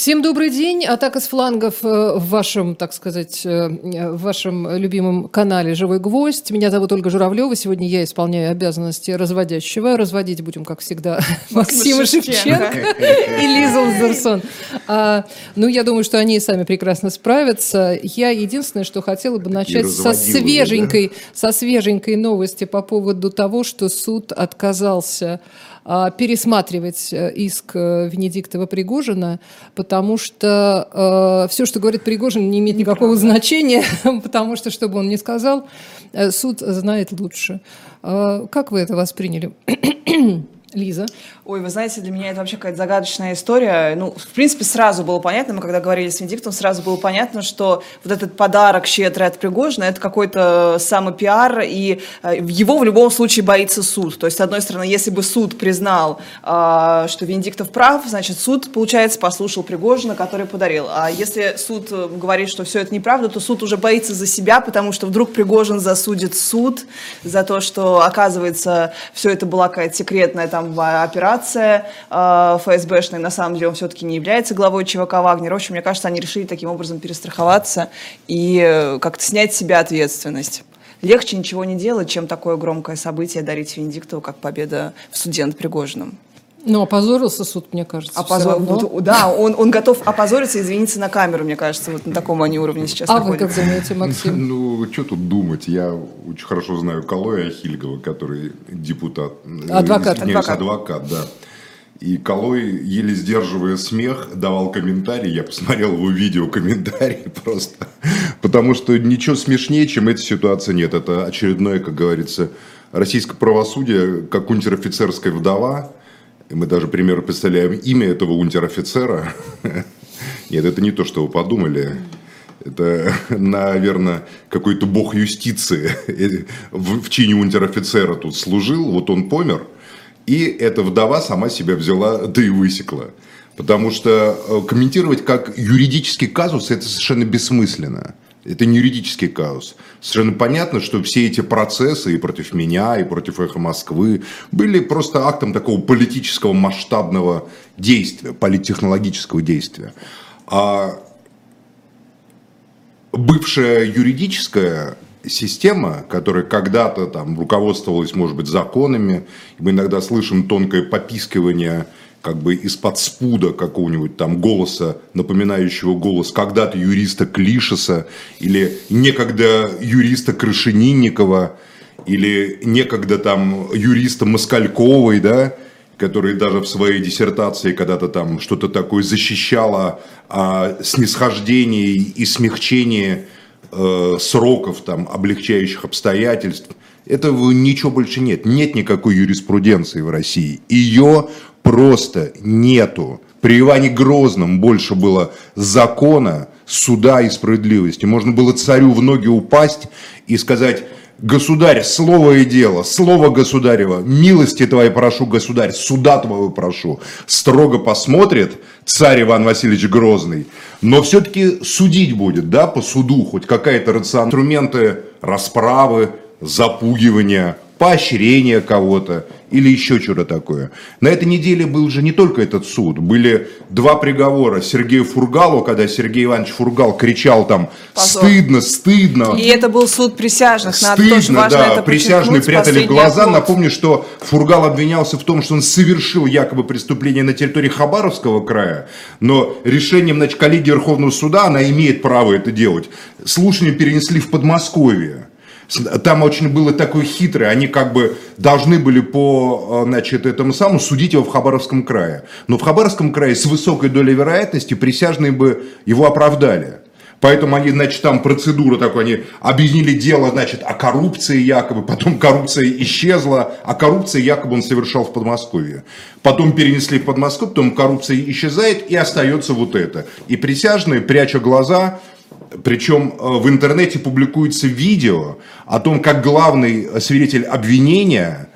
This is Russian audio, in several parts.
Всем добрый день. Атака с флангов э, в вашем, так сказать, э, в вашем любимом канале «Живой гвоздь». Меня зовут Ольга Журавлева. Сегодня я исполняю обязанности разводящего. Разводить будем, как всегда, Максима Шевченко и Лиза Лазерсон. А, ну, я думаю, что они сами прекрасно справятся. Я единственное, что хотела бы начать со свеженькой, со свеженькой новости по поводу того, что суд отказался пересматривать э, иск э, Венедиктова Пригожина, потому что э, все, что говорит Пригожин, не имеет никакого значения, потому что, что бы он ни сказал, суд знает лучше. Как вы это восприняли? Лиза. Ой, вы знаете, для меня это вообще какая-то загадочная история. Ну, в принципе, сразу было понятно, мы когда говорили с Венедиктом, сразу было понятно, что вот этот подарок щедрый от Пригожина, это какой-то самый пиар, и э, его в любом случае боится суд. То есть, с одной стороны, если бы суд признал, э, что Венедиктов прав, значит, суд, получается, послушал Пригожина, который подарил. А если суд э, говорит, что все это неправда, то суд уже боится за себя, потому что вдруг Пригожин засудит суд за то, что, оказывается, все это была какая-то секретная там там операция э, ФСБшная, на самом деле он все-таки не является главой ЧВК Вагнер. В общем, мне кажется, они решили таким образом перестраховаться и э, как-то снять с себя ответственность. Легче ничего не делать, чем такое громкое событие дарить Венедиктову, как победа в суде над. Ну, опозорился суд, мне кажется. Опозор... Вот, да, он, он готов опозориться и извиниться на камеру, мне кажется. Вот на таком они уровне сейчас А находятся. вы как думаете, Максим? Ну, что тут думать? Я очень хорошо знаю Калоя Ахильгова, который депутат. Э, адвокат. Адвокат. адвокат, да. И Калой, еле сдерживая смех, давал комментарий. Я посмотрел его видео комментарий просто. Потому что ничего смешнее, чем эта ситуация нет. Это очередное, как говорится, российское правосудие, как унтер-офицерская вдова, и мы даже примерно представляем имя этого унтер-офицера. Нет, это не то, что вы подумали. Это, наверное, какой-то бог юстиции в, чине унтер-офицера тут служил, вот он помер, и эта вдова сама себя взяла, да и высекла. Потому что э, комментировать как юридический казус, это совершенно бессмысленно. Это не юридический казус. Совершенно понятно, что все эти процессы и против меня, и против «Эхо Москвы» были просто актом такого политического масштабного действия, политтехнологического действия. А бывшая юридическая система, которая когда-то там руководствовалась, может быть, законами, мы иногда слышим тонкое попискивание – как бы из-под спуда какого-нибудь там голоса, напоминающего голос когда-то юриста Клишеса или некогда юриста Крышенинникова или некогда там юриста Москальковой, да, который даже в своей диссертации когда-то там что-то такое защищала о снисхождении и смягчении э, сроков, там, облегчающих обстоятельств. Этого ничего больше нет. Нет никакой юриспруденции в России. Ее просто нету. При Иване Грозном больше было закона, суда и справедливости. Можно было царю в ноги упасть и сказать, государь, слово и дело, слово государева, милости твоей прошу, государь, суда твоего прошу. Строго посмотрит царь Иван Васильевич Грозный, но все-таки судить будет, да, по суду, хоть какая-то рацион, инструменты расправы, запугивания, поощрения кого-то или еще что-то такое. На этой неделе был же не только этот суд, были два приговора Сергею Фургалу, когда Сергей Иванович Фургал кричал там Позор. «стыдно, стыдно». И это был суд присяжных, стыдно, надо тоже важно да, это присяжные прятали глаза. Год. Напомню, что Фургал обвинялся в том, что он совершил якобы преступление на территории Хабаровского края, но решением значит, коллегии Верховного суда она имеет право это делать. Слушание перенесли в Подмосковье. Там очень было такое хитрое, они как бы должны были по, э, значит, этому самому судить его в Хабаровском крае. Но в Хабаровском крае с высокой долей вероятности присяжные бы его оправдали. Поэтому они, значит, там процедура такой, они объединили дело, значит, о коррупции якобы, потом коррупция исчезла, а коррупция якобы он совершал в Подмосковье. Потом перенесли в Подмосковье, потом коррупция исчезает и остается вот это. И присяжные, пряча глаза, причем э, в интернете публикуется видео о том, как главный свидетель обвинения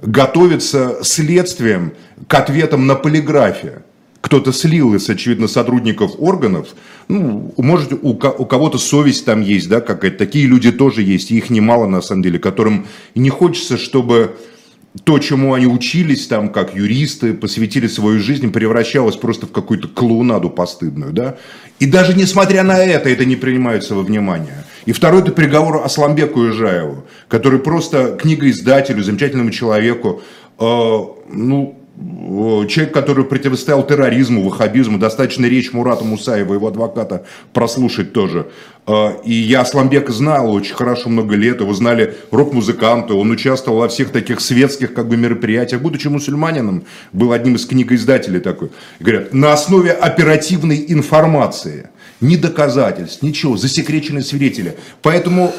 готовится следствием к ответам на полиграфе. Кто-то слил из, очевидно, сотрудников органов. Ну, может, у, кого-то совесть там есть, да, какая-то. Такие люди тоже есть, и их немало, на самом деле, которым не хочется, чтобы то, чему они учились там, как юристы, посвятили свою жизнь, превращалось просто в какую-то клоунаду постыдную, да. И даже несмотря на это, это не принимается во внимание. И второй это приговор Асламбеку Ижаеву, который просто книгоиздателю, замечательному человеку, э, ну, человек, который противостоял терроризму, ваххабизму, достаточно речь Мурата Мусаева, его адвоката, прослушать тоже. А, и я Асламбека знал очень хорошо много лет, его знали рок-музыканты, он участвовал во всех таких светских как бы мероприятиях, будучи мусульманином, был одним из книгоиздателей такой. говорят, на основе оперативной информации, ни доказательств, ничего, засекреченные свидетели. Поэтому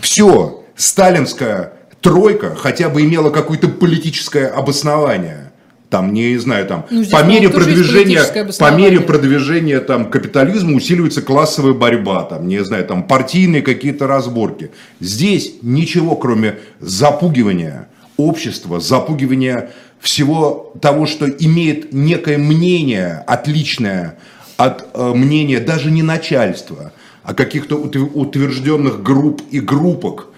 все, сталинская тройка хотя бы имела какое-то политическое обоснование – там, не знаю, там, ну, по мере продвижения, по мере продвижения там капитализма усиливается классовая борьба, там, не знаю, там партийные какие-то разборки. Здесь ничего, кроме запугивания общества, запугивания всего того, что имеет некое мнение отличное от э, мнения даже не начальства, а каких-то утвержденных групп и группок,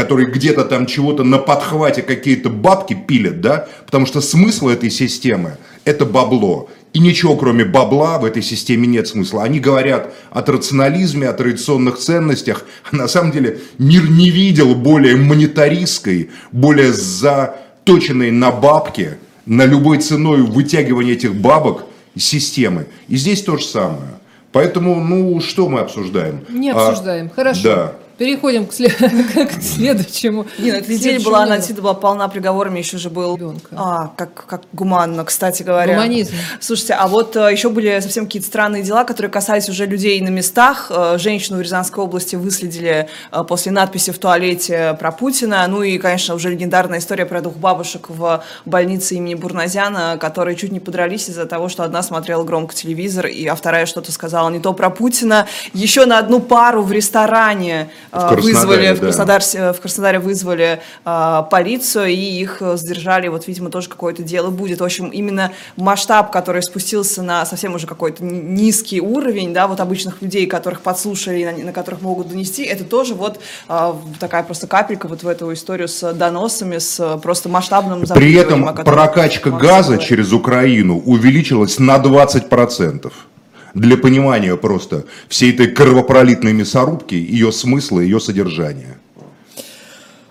которые где-то там чего-то на подхвате какие-то бабки пилят, да, потому что смысл этой системы – это бабло. И ничего, кроме бабла, в этой системе нет смысла. Они говорят о традиционализме, о традиционных ценностях. А на самом деле мир не видел более монетаристской, более заточенной на бабки, на любой ценой вытягивания этих бабок системы. И здесь то же самое. Поэтому, ну, что мы обсуждаем? Не а, обсуждаем. А, Хорошо. Да. Переходим к, след... к следующему. Нет, эта неделя была, она действительно была полна приговорами, еще же был... Ребенка. А, как, как гуманно, кстати говоря. Гуманизм. Слушайте, а вот а, еще были совсем какие-то странные дела, которые касались уже людей на местах. А, женщину в Рязанской области выследили а, после надписи в туалете про Путина. Ну и, конечно, уже легендарная история про двух бабушек в больнице имени Бурназяна, которые чуть не подрались из-за того, что одна смотрела громко телевизор, и, а вторая что-то сказала не то про Путина. Еще на одну пару в ресторане в вызвали в, Краснодар, в Краснодаре вызвали а, полицию и их сдержали. Вот, видимо, тоже какое-то дело будет. В общем, именно масштаб, который спустился на совсем уже какой-то низкий уровень, да, вот обычных людей, которых подслушали, на, на которых могут донести, это тоже вот а, такая просто капелька вот в эту историю с доносами, с просто масштабным При этом прокачка газа через Украину увеличилась на 20% для понимания просто всей этой кровопролитной мясорубки, ее смысла, ее содержания.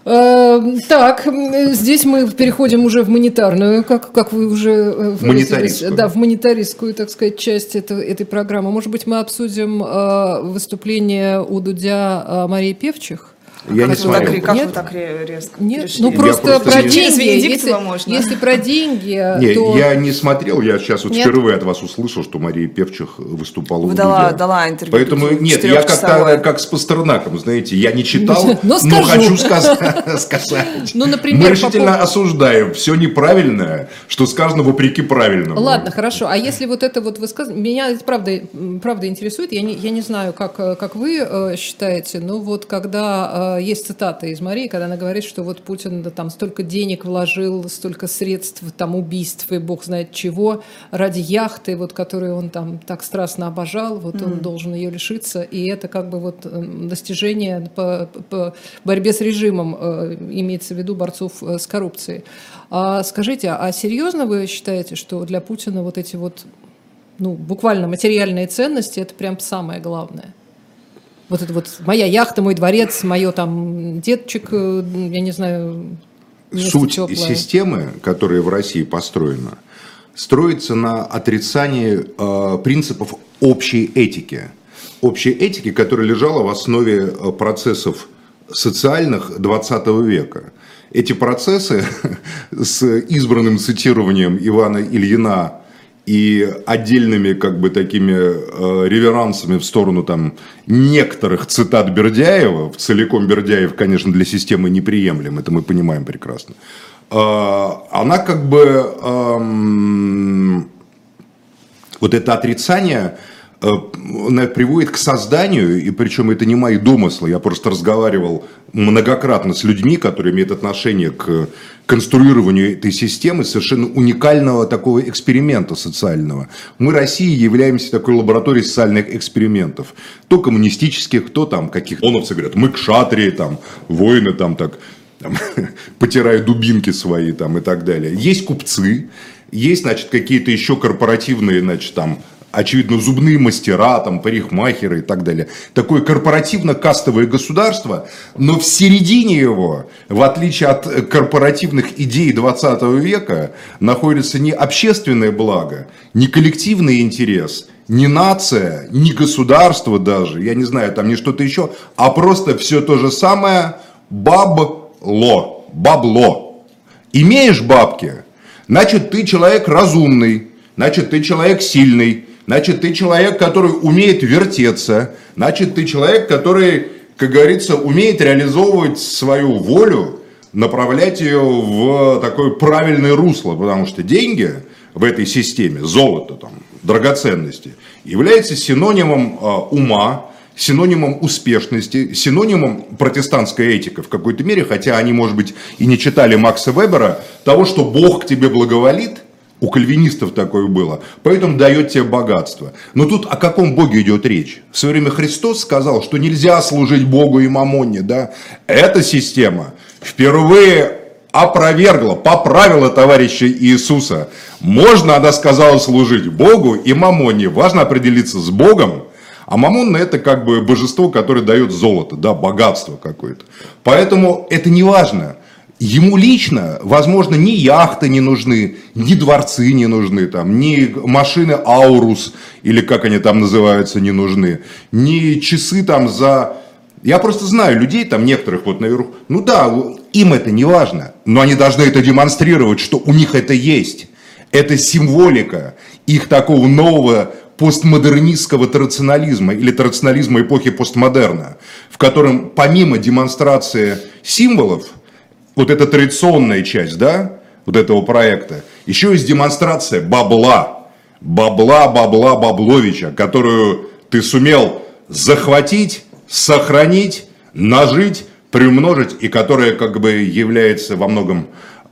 Э, так, здесь мы переходим уже в монетарную, как, как вы уже э, выразились, да, в монетаристскую, так сказать, часть этой, этой программы. Может быть, мы обсудим э, выступление у Дудя Марии Певчих? Я как не смотрел. Так, как Нет? вы так резко Нет, решили? ну просто, просто про не... деньги, если, можно. если про деньги, не, то... Я не смотрел, я сейчас вот нет? впервые от вас услышал, что Мария Певчих выступала Вы дала, дала интервью. Поэтому нет, я как-то как с Пастернаком, знаете, я не читал, но, но хочу сказать. Ну, например, Мы решительно осуждаем все неправильное, что сказано вопреки правильному. Ладно, хорошо. А если вот это вот высказывание... Меня это правда, правда интересует, я не, я не знаю, как, как вы э, считаете, но вот когда э, есть цитата из Марии, когда она говорит, что вот Путин да, там столько денег вложил, столько средств, там убийств и бог знает чего, ради яхты, вот, которую он там так страстно обожал, вот mm-hmm. он должен ее лишиться, и это как бы вот э, достижение по, по борьбе с режимом, э, имеется в виду борцов э, с коррупцией. А скажите, а серьезно вы считаете, что для Путина вот эти вот ну, буквально материальные ценности это прям самое главное? Вот это вот моя яхта, мой дворец, мое там детчик, э, я не знаю. Суть теплое. системы, которая в России построена, строится на отрицании э, принципов общей этики. Общей этики, которая лежала в основе э, процессов социальных 20 века. Эти процессы с избранным цитированием Ивана Ильина и отдельными как бы такими э, реверансами в сторону там некоторых цитат Бердяева, целиком Бердяев, конечно, для системы неприемлем, это мы понимаем прекрасно, э, она как бы э, вот это отрицание Э, приводит к созданию, и причем это не мои домыслы, я просто разговаривал многократно с людьми, которые имеют отношение к конструированию этой системы, совершенно уникального такого эксперимента социального. Мы, Россия, являемся такой лабораторией социальных экспериментов. То коммунистических, то там каких-то... Оновцы говорят, мы к шатре, там, воины там так там, потирая дубинки свои там, и так далее. Есть купцы, есть, значит, какие-то еще корпоративные, значит, там, очевидно, зубные мастера, там, парикмахеры и так далее. Такое корпоративно-кастовое государство, но в середине его, в отличие от корпоративных идей 20 века, находится не общественное благо, не коллективный интерес, не нация, не государство даже, я не знаю, там не что-то еще, а просто все то же самое бабло, бабло. Имеешь бабки, значит, ты человек разумный, значит, ты человек сильный, значит, ты человек, который умеет вертеться, значит, ты человек, который, как говорится, умеет реализовывать свою волю, направлять ее в такое правильное русло, потому что деньги в этой системе, золото, там, драгоценности, является синонимом э, ума, синонимом успешности, синонимом протестантской этики в какой-то мере, хотя они, может быть, и не читали Макса Вебера, того, что Бог к тебе благоволит – у кальвинистов такое было. Поэтому дает тебе богатство. Но тут о каком Боге идет речь? В свое время Христос сказал, что нельзя служить Богу и Мамонне. Да? Эта система впервые опровергла, поправила товарища Иисуса. Можно, она сказала, служить Богу и Мамонне. Важно определиться с Богом. А Мамонна это как бы божество, которое дает золото, да, богатство какое-то. Поэтому это не важно. Ему лично, возможно, ни яхты не нужны, ни дворцы не нужны, там, ни машины Аурус, или как они там называются, не нужны, ни часы там за... Я просто знаю людей, там некоторых вот наверху, ну да, им это не важно, но они должны это демонстрировать, что у них это есть. Это символика их такого нового постмодернистского традиционализма или традиционализма эпохи постмодерна, в котором помимо демонстрации символов – вот эта традиционная часть, да, вот этого проекта, еще есть демонстрация бабла, бабла, бабла, бабловича, которую ты сумел захватить, сохранить, нажить, приумножить, и которая как бы является во многом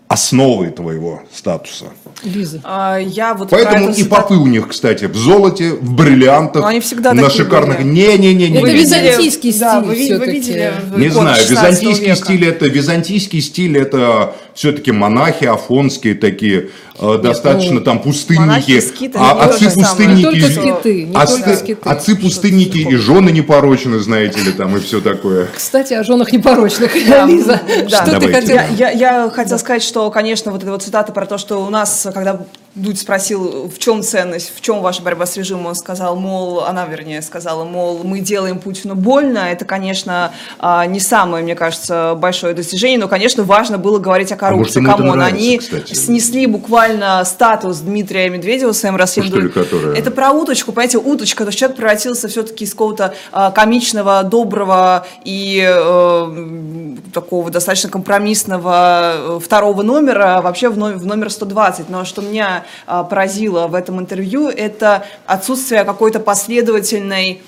основой твоего статуса. Лиза. А, я вот Поэтому и попы у них, кстати, в золоте, в бриллиантах, Но они всегда на шикарных... Не-не-не. Это не- византийский стиль Да, вы, вы видели Не знаю, 16 византийский века? стиль это византийский стиль это все-таки монахи афонские такие э, достаточно ну, там пустынники, скиты, а то отцы пустынники, скиты, не отцы, только скиты. отцы пустынники и жены непорочны, знаете ли, там и все такое. Кстати, о женах непорочных. Лиза, что ты хотела? Я хотела сказать, что, конечно, вот эта вот цитата про то, что у нас, когда Дудь спросил, в чем ценность, в чем ваша борьба с режимом, он сказал, мол, она, вернее, сказала, мол, мы делаем Путину больно. Это, конечно, а, не самое, мне кажется, большое достижение, но, конечно, важно было говорить о А может, коррупции. ему это Come on, нравится, они кстати. снесли буквально статус Дмитрия Медведева своим расследованием. Которая? Это про уточку, понимаете, уточка, то есть человек превратился все-таки из какого-то а, комичного, доброго и э, такого достаточно компромиссного э, второго номера вообще в, но- в номер 120. Но что меня а, поразило в этом интервью, это отсутствие какой-то последовательной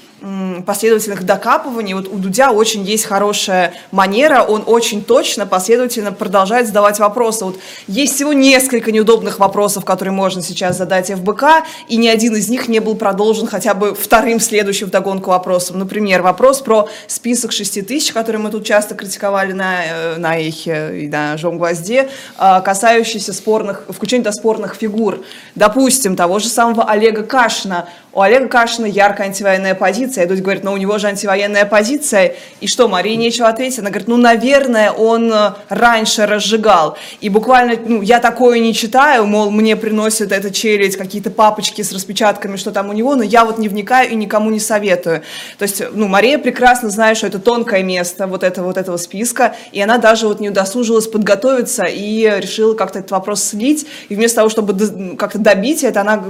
последовательных докапываний. Вот у Дудя очень есть хорошая манера, он очень точно, последовательно продолжает задавать вопросы. Вот есть всего несколько неудобных вопросов, которые можно сейчас задать ФБК, и ни один из них не был продолжен хотя бы вторым следующим вдогонку вопросом. Например, вопрос про список 6 тысяч, который мы тут часто критиковали на, э, на Эхе и на Жом Гвозде, а, касающийся спорных, включения до спорных фигур. Допустим, того же самого Олега Кашина. У Олега Кашина яркая антивоенная позиция. И Дудь говорит, ну у него же антивоенная позиция. И что, Марии нечего ответить? Она говорит, ну, наверное, он э, раньше разжигал. И буквально, ну, я такое не читаю, мол, мне приносят это челядь, какие-то папочки с распечатками, что там у него, но я вот не вникаю и никому не советую. То есть, ну, Мария прекрасно знает, что это тонкое место вот этого, вот этого списка, и она даже вот не удосужилась подготовиться и решила как-то этот вопрос слить, и вместо того, чтобы как-то добить это, она,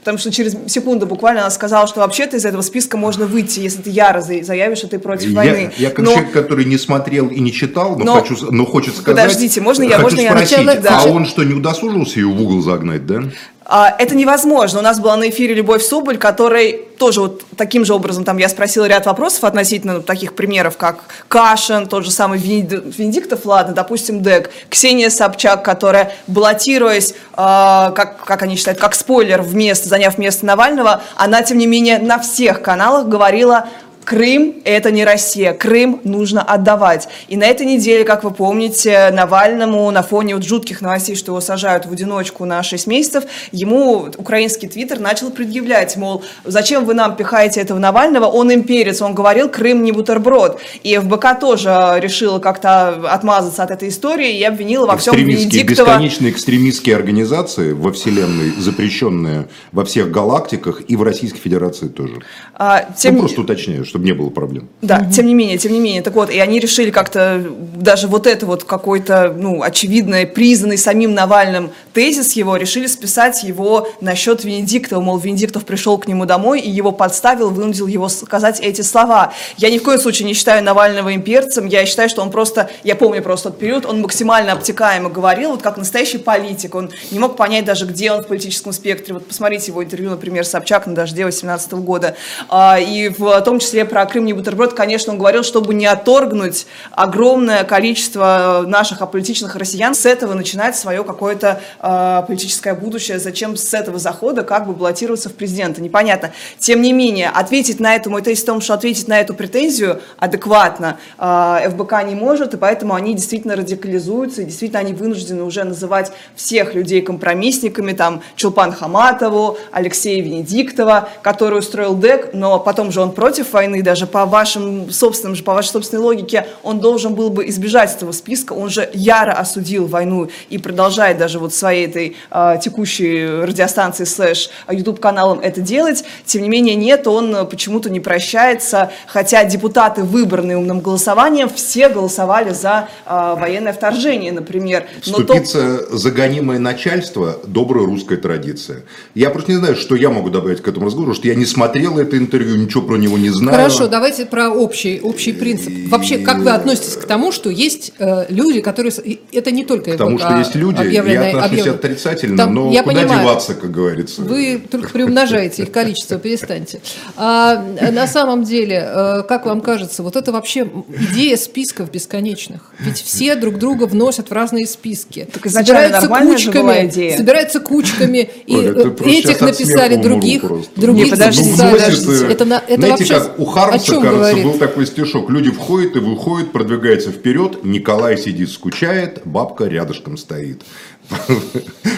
потому что через секунду буквально она сказала, что вообще-то из этого списка можно выйти, если ты яро за- заявишь, что ты против войны. Я, я как Но- человек, который не смотрел и не читал, но, Но- хочу, но хочет сказать... Подождите, можно я- хочу можно я спросить, начала- да. а он что, не удосужился ее в угол загнать, да? А, Это невозможно. У нас была на эфире Любовь Соболь, которой тоже вот таким же образом, там я спросила ряд вопросов относительно таких примеров, как Кашин, тот же самый Венед- Венедиктов, ладно, допустим, Дек, Ксения Собчак, которая, баллотируясь, а, как, как они считают, как спойлер, вместо, заняв место Навального, она, тем не менее, на всех каналах говорила Крым – это не Россия, Крым нужно отдавать. И на этой неделе, как вы помните, Навальному на фоне вот жутких новостей, что его сажают в одиночку на 6 месяцев, ему украинский твиттер начал предъявлять, мол, зачем вы нам пихаете этого Навального, он имперец, он говорил, Крым не бутерброд. И ФБК тоже решила как-то отмазаться от этой истории и обвинила во всем Венедиктова. Бесконечные экстремистские организации во Вселенной, запрещенные во всех галактиках и в Российской Федерации тоже. А, тем... Ну, просто уточняю, чтобы не было проблем. Да, угу. тем не менее, тем не менее. Так вот, и они решили как-то даже вот это вот какой-то, ну, очевидно, признанный самим Навальным тезис его, решили списать его насчет Венедиктова. Мол, Венедиктов пришел к нему домой и его подставил, вынудил его сказать эти слова. Я ни в коем случае не считаю Навального имперцем. Я считаю, что он просто, я помню просто тот период, он максимально обтекаемо говорил, вот как настоящий политик. Он не мог понять даже, где он в политическом спектре. Вот посмотрите его интервью, например, Собчак на «Дожде» 18 года. А, и в том числе про Крым бутерброд, конечно, он говорил, чтобы не отторгнуть огромное количество наших аполитичных россиян, с этого начинать свое какое-то э, политическое будущее. Зачем с этого захода как бы баллотироваться в президенты? Непонятно. Тем не менее, ответить на это, мой тезис в том, что ответить на эту претензию адекватно э, ФБК не может, и поэтому они действительно радикализуются, и действительно они вынуждены уже называть всех людей компромиссниками, там, Чулпан Хаматову, Алексея Венедиктова, который устроил ДЭК, но потом же он против войны, даже по вашим собственным же, по вашей собственной логике, он должен был бы избежать этого списка, он же яро осудил войну и продолжает даже вот своей этой э, текущей радиостанции слэш YouTube каналом это делать, тем не менее нет, он почему-то не прощается, хотя депутаты, выбранные умным голосованием, все голосовали за э, военное вторжение, например. Но то... за гонимое начальство – добрая русская традиция. Я просто не знаю, что я могу добавить к этому разговору, что я не смотрел это интервью, ничего про него не знаю. Хорошо, давайте про общий, общий принцип. Вообще, как вы относитесь к тому, что есть э, люди, которые... Это не только... К тому, что есть люди, я отношусь объявлен... отрицательно, Там, но я куда понимаю, деваться, как говорится. Вы только приумножаете их количество, перестаньте. А, на самом деле, э, как вам кажется, вот это вообще идея списков бесконечных. Ведь все друг друга вносят в разные списки. Так собираются кучками, собираются кучками, и Оля, этих написали, других, других Не, подождите, подождите. Это, это Знаете, вообще как у Хармса, кажется, говорит? был такой стишок. Люди входят и выходят, продвигаются вперед. Николай сидит, скучает, бабка рядышком стоит.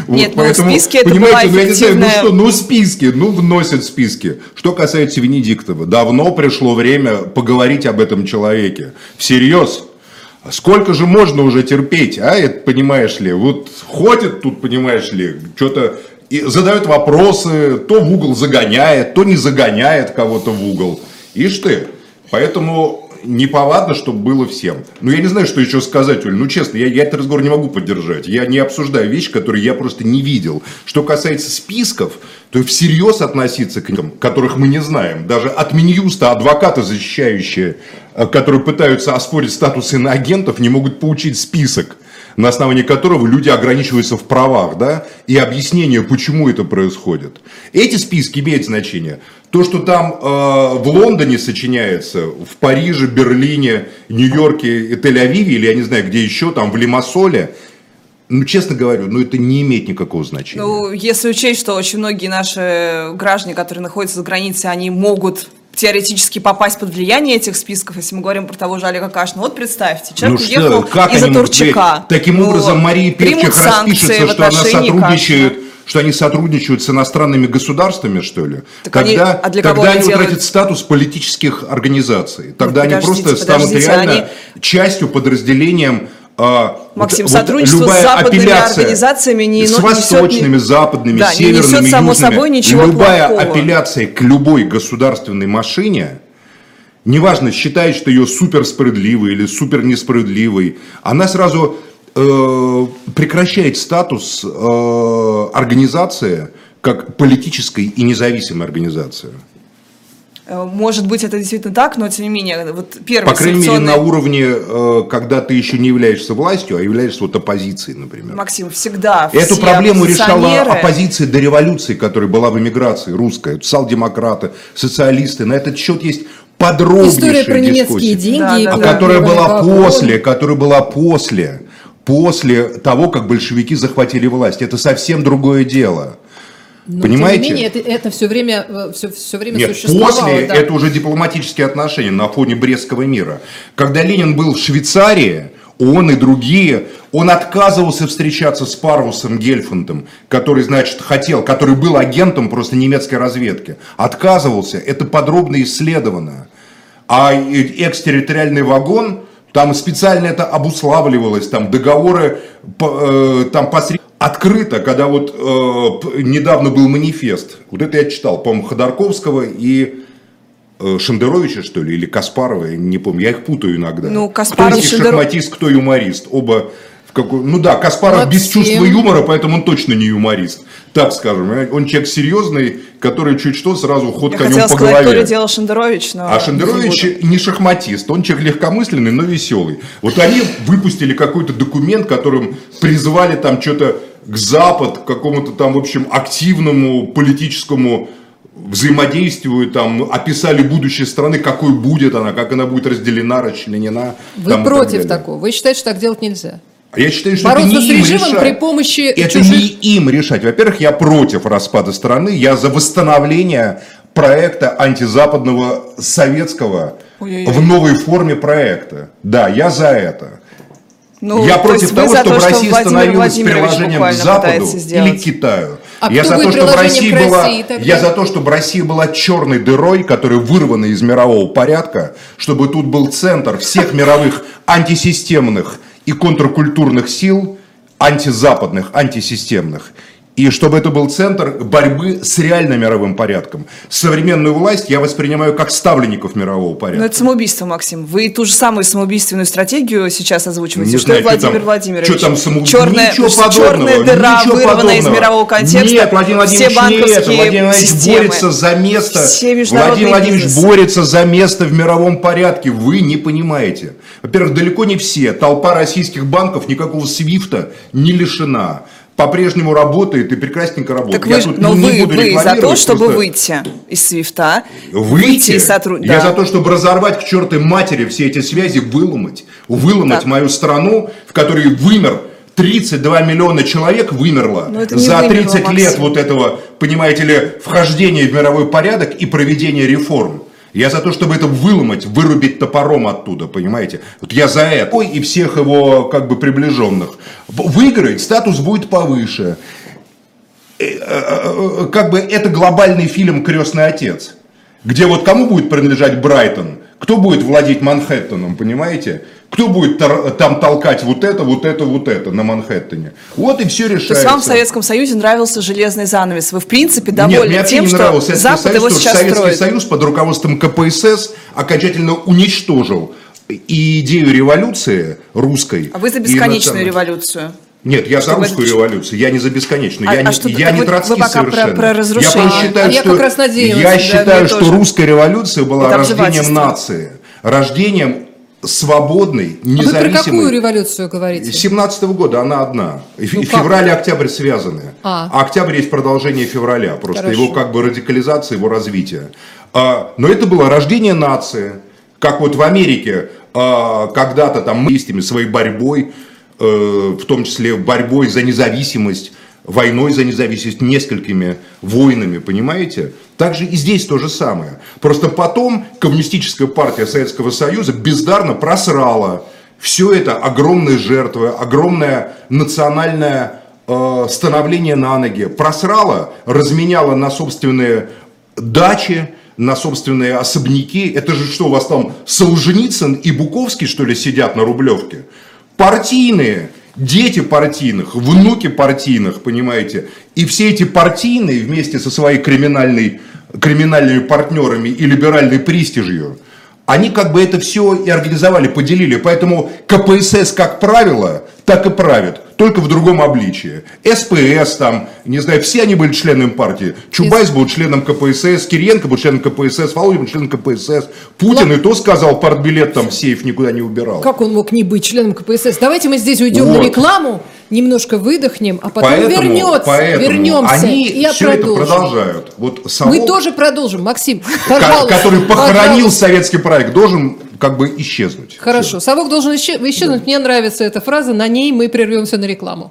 Нет, ну в списке это была ну, я не знаю, ну что, ну списки, ну вносят списки. Что касается Венедиктова, давно пришло время поговорить об этом человеке. Всерьез. Сколько же можно уже терпеть, а, это понимаешь ли, вот ходит тут, понимаешь ли, что-то и задает вопросы, то в угол загоняет, то не загоняет кого-то в угол. Ишь ты. Поэтому неповадно, чтобы было всем. Ну, я не знаю, что еще сказать, Оль. Ну, честно, я, я этот разговор не могу поддержать. Я не обсуждаю вещи, которые я просто не видел. Что касается списков, то всерьез относиться к ним, которых мы не знаем. Даже от Минюста адвокаты, защищающие, э, которые пытаются оспорить статус иноагентов, не могут получить список на основании которого люди ограничиваются в правах, да, и объяснение, почему это происходит. Эти списки имеют значение. То, что там э, в Лондоне сочиняется, в Париже, Берлине, Нью-Йорке и Тель-Авиве, или я не знаю, где еще, там в Лимассоле, ну, честно говорю, ну, это не имеет никакого значения. Ну, если учесть, что очень многие наши граждане, которые находятся за границей, они могут теоретически попасть под влияние этих списков, если мы говорим про того же Олега Кашина. Вот представьте, человек ну уехал как из-за Турчака. Таким ну, образом, Мария Певчих распишется, что она сотрудничает Кашина что они сотрудничают с иностранными государствами, что ли? Так тогда они, а для тогда они, делают... утратят статус политических организаций. Тогда ну, они просто станут реально они... частью, подразделением Максим, вот, сотрудничество с западными организациями не С восточными, не... западными, да, северными, не несет, само южными. Собой ничего любая плохого. апелляция к любой государственной машине, неважно, считает, что ее супер справедливой или супер несправедливой, она сразу э, прекращает статус э, организации как политической и независимой организации. Э, может быть, это действительно так, но тем не менее, вот первый По крайней мере, на уровне, э, когда ты еще не являешься властью, а являешься вот оппозицией, например. Максим, всегда Эту проблему решала оппозиция до революции, которая была в эмиграции, русская, социал-демократы, социалисты. На этот счет есть подробнейшая История про немецкие деньги. Да, да, а да, которая была после, которая была после, после того, как большевики захватили власть. Это совсем другое дело. Но, Понимаете? Тем не менее, это, это все время, все, все время Нет, существовало. после да. это уже дипломатические отношения на фоне Брестского мира. Когда Ленин был в Швейцарии, он и другие, он отказывался встречаться с Парвусом Гельфандом, который, значит, хотел, который был агентом просто немецкой разведки. Отказывался, это подробно исследовано. А экстерриториальный вагон, там специально это обуславливалось, там договоры э, там посред- открыто, когда вот э, недавно был манифест, вот это я читал, по-моему, Ходорковского и э, Шендеровича, что ли, или Каспарова, я не помню, я их путаю иногда. Ну, Каспаров, кто из них Шендеров- шахматист, кто юморист, оба в какой... Ну да, Каспаров без Максим. чувства юмора, поэтому он точно не юморист. Так скажем, он человек хозяйный, который чуть что сразу ход Я конем хотела по сказать, то голове. ли дело Шендерович, но... А Шендерович не шахматист, он человек легкомысленный, но веселый. Вот они выпустили какой-то документ, которым призвали там что-то к Запад, к какому-то там, в общем, активному политическому взаимодействию, там, описали будущее страны, какой будет она, как она будет разделена, расчленена. Вы там, против такого? Вы считаете, что так делать нельзя? А Я считаю, что Бороться это не с им режимом решать. при помощи Это чужих- не им решать. Во-первых, я против распада страны, я за восстановление проекта антизападного советского Ой-ой-ой. в новой форме проекта. Да, я за это. Ну, я то против того, чтобы то, что Россия Владимир становилась приложением к Западу или к Китаю. А я за то, чтобы Россия была, России тогда? я за то, чтобы Россия была черной дырой, которая вырвана из мирового порядка, чтобы тут был центр всех мировых антисистемных и контркультурных сил, антизападных, антисистемных. И чтобы это был центр борьбы с реально мировым порядком. Современную власть я воспринимаю как ставленников мирового Ну, порядка. это самоубийство, Максим. Вы ту же самую самоубийственную стратегию сейчас озвучиваете, Не что знаю, Владимир там- Владимирович. Что там саму... черная, ничего черная подобного, дыра, ничего вырванная из подобного. мирового контекста. Нет, Владимир все Владимирович, нет, банковские Владимир Владимирович системы, борется за место. все Владимир Владимирович бизнесы. борется за место в мировом порядке. Вы не понимаете. Во-первых, далеко не все. Толпа российских банков никакого свифта не лишена. По-прежнему работает и прекрасненько работает. Так Я вы, же- тут но не вы, буду вы за то, чтобы просто- выйти из свифта, Выйти? из сотрудничества. Я за то, чтобы разорвать к чертой матери все эти связи, выломать. Выломать Так. мою страну, в которой вымер 32 миллиона человек вымерло за вымерло, 30 лет Максим. вот этого, понимаете ли, вхождения в мировой порядок и проведения реформ. Я за то, чтобы это выломать, вырубить топором оттуда, понимаете? Вот я за это. Ой, и всех его как бы приближенных. Выиграет, статус будет повыше. Э, э, э, как бы это глобальный фильм «Крестный отец», где вот кому будет принадлежать Брайтон, кто будет владеть Манхэттеном, понимаете? Кто будет там толкать вот это, вот это, вот это на Манхэттене? Вот и все То есть решается. вам в Советском Союзе нравился железный занавес. Вы, в принципе, Нет, довольны вообще тем, не что Советский Запад Союз, его сейчас Советский строит. Союз под руководством КПСС окончательно уничтожил и идею революции русской. А вы за бесконечную революцию. Нет, я за русскую это- революцию, я не за бесконечную, А- я а не, что- я не вы троцкист пока про- совершенно. про разрушение. Я просто считаю, А я что, как раз надеялась, я да, считаю, что тоже. русская революция была Это рождением нации, рождением свободной, А вы про какую независимой. революцию говорите? 17 года она одна. Ну? Февраль и октябрь связаны. А. октябрь есть продолжение февраля. Просто Хорошо. его как бы радикализация, его развитие. А, но это было рождение нации. Как вот в Америке а, когда-то там мы своей борьбой, в том числе борьбой за независимость, войной за независимость, несколькими войнами, понимаете? Также и здесь то же самое. Просто потом коммунистическая партия Советского Союза бездарно просрала все это огромные жертвы, огромное национальное э, становление на ноги. Просрала, разменяла на собственные дачи, на собственные особняки. Это же что, у вас там Солженицын и Буковский, что ли, сидят на Рублевке? Партийные, дети партийных, внуки партийных, понимаете? И все эти партийные вместе со своей криминальной, криминальными партнерами и либеральной престижью, они как бы это все и организовали, поделили. Поэтому КПСС, как правило, так и правит, только в другом обличии. СПС там, не знаю, все они были членами партии. Чубайс был членом КПСС, Кириенко был членом КПСС, Володин был членом КПСС. Путин и то сказал, партбилет там в сейф никуда не убирал. Как он мог не быть членом КПСС? Давайте мы здесь уйдем на Вот. рекламу, немножко выдохнем, а потом Поэтому, вернется, поэтому вернемся они и все это продолжают. Вот Совок, Мы тоже продолжим, Максим. Пожалуйста, который похоронил пожалуйста. советский проект, должен как бы исчезнуть. Хорошо, совок должен исче- исчезнуть. Мне нравится эта фраза. На ней мы прервемся на рекламу.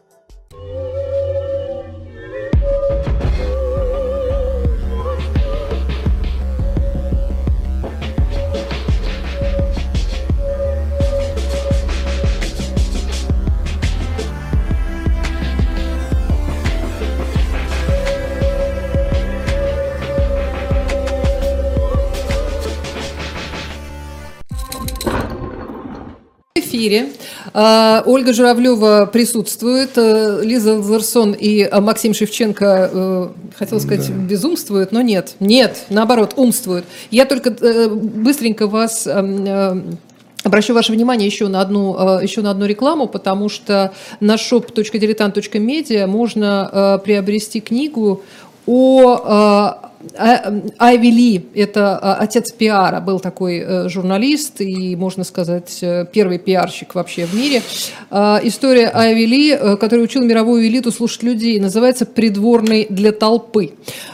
Эфире. А, Ольга Журавлева присутствует, э, Лиза Ларсон и э, Максим Шевченко, э, хотел сказать, да. безумствуют, но нет, нет, наоборот, умствуют. Я только быстренько вас Обращу ваше внимание еще на одну, еще на одну рекламу, потому что на shop.diletant.media можно приобрести книгу о Айви Ли – это а, отец пиара, был такой э, журналист и, можно сказать, э, первый пиарщик вообще в мире. А, история Айви Ли, э, который учил мировую элиту слушать людей, называется «Придворный для толпы».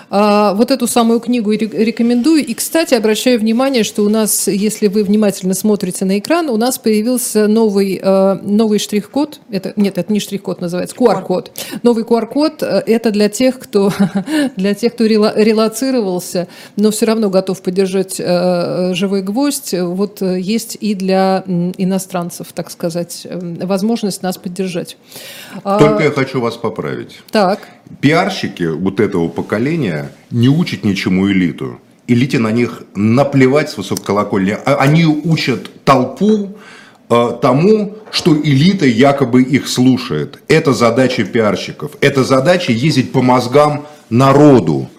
Вот эту самую книгу рекомендую. И, кстати, обращаю внимание, что у нас, если вы внимательно смотрите на экран, у нас появился новый, новый штрих-код. Это, нет, это не штрих-код называется, QR-код. Новый QR-код – это для тех, кто, для тех, кто релаций дистанцировался, но все равно готов поддержать э, живой гвоздь, вот э, есть и для иностранцев, так сказать, э, возможность нас поддержать. А, Только я хочу вас поправить. Так. Пиарщики вот этого поколения не учат ничему элиту. Элите на них наплевать с высокой колокольни. А, они учат толпу тому, что элита якобы их слушает. Это задача пиарщиков. Это задача ездить по мозгам народу.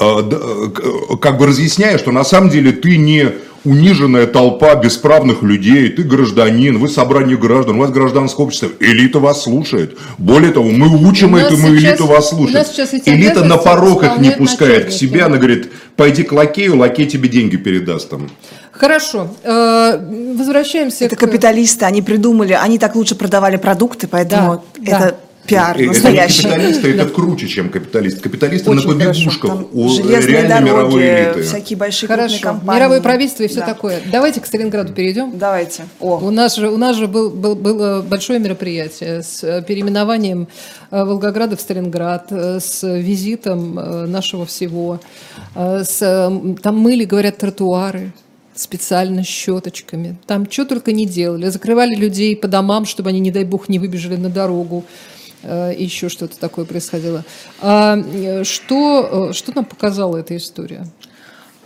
А, как бы разъясняя, что на самом деле ты не униженная толпа бесправных людей, ты гражданин, вы собрание граждан, у вас гражданское общество, элита вас слушает. Более того, мы учим этому элиту вас слушать. Элита на порог их не пускает к себе, она говорит, пойди к лакею, лакей тебе деньги передаст там. Хорошо, э, возвращаемся. Это к... капиталисты, они придумали, они так лучше продавали продукты, поэтому да, это да пиар э, настоящий. Капиталисты это круче, чем капиталист. Капиталисты Очень на побегушках у реальной дороги, мировой элиты. Всякие большие Хорошо. компании. Мировое правительство и все да. такое. Давайте к Сталинграду перейдем. Давайте. О. У нас же, у нас же был, был, было большое мероприятие с э, переименованием э, Волгограда в Сталинград, с визитом нашего всего. С, там мыли, говорят, тротуары специально щеточками. Там что только не делали. Закрывали людей по домам, чтобы они, не дай бог, не выбежали на дорогу. Э, еще что-то такое происходило. А э, что, э, что нам показала эта история?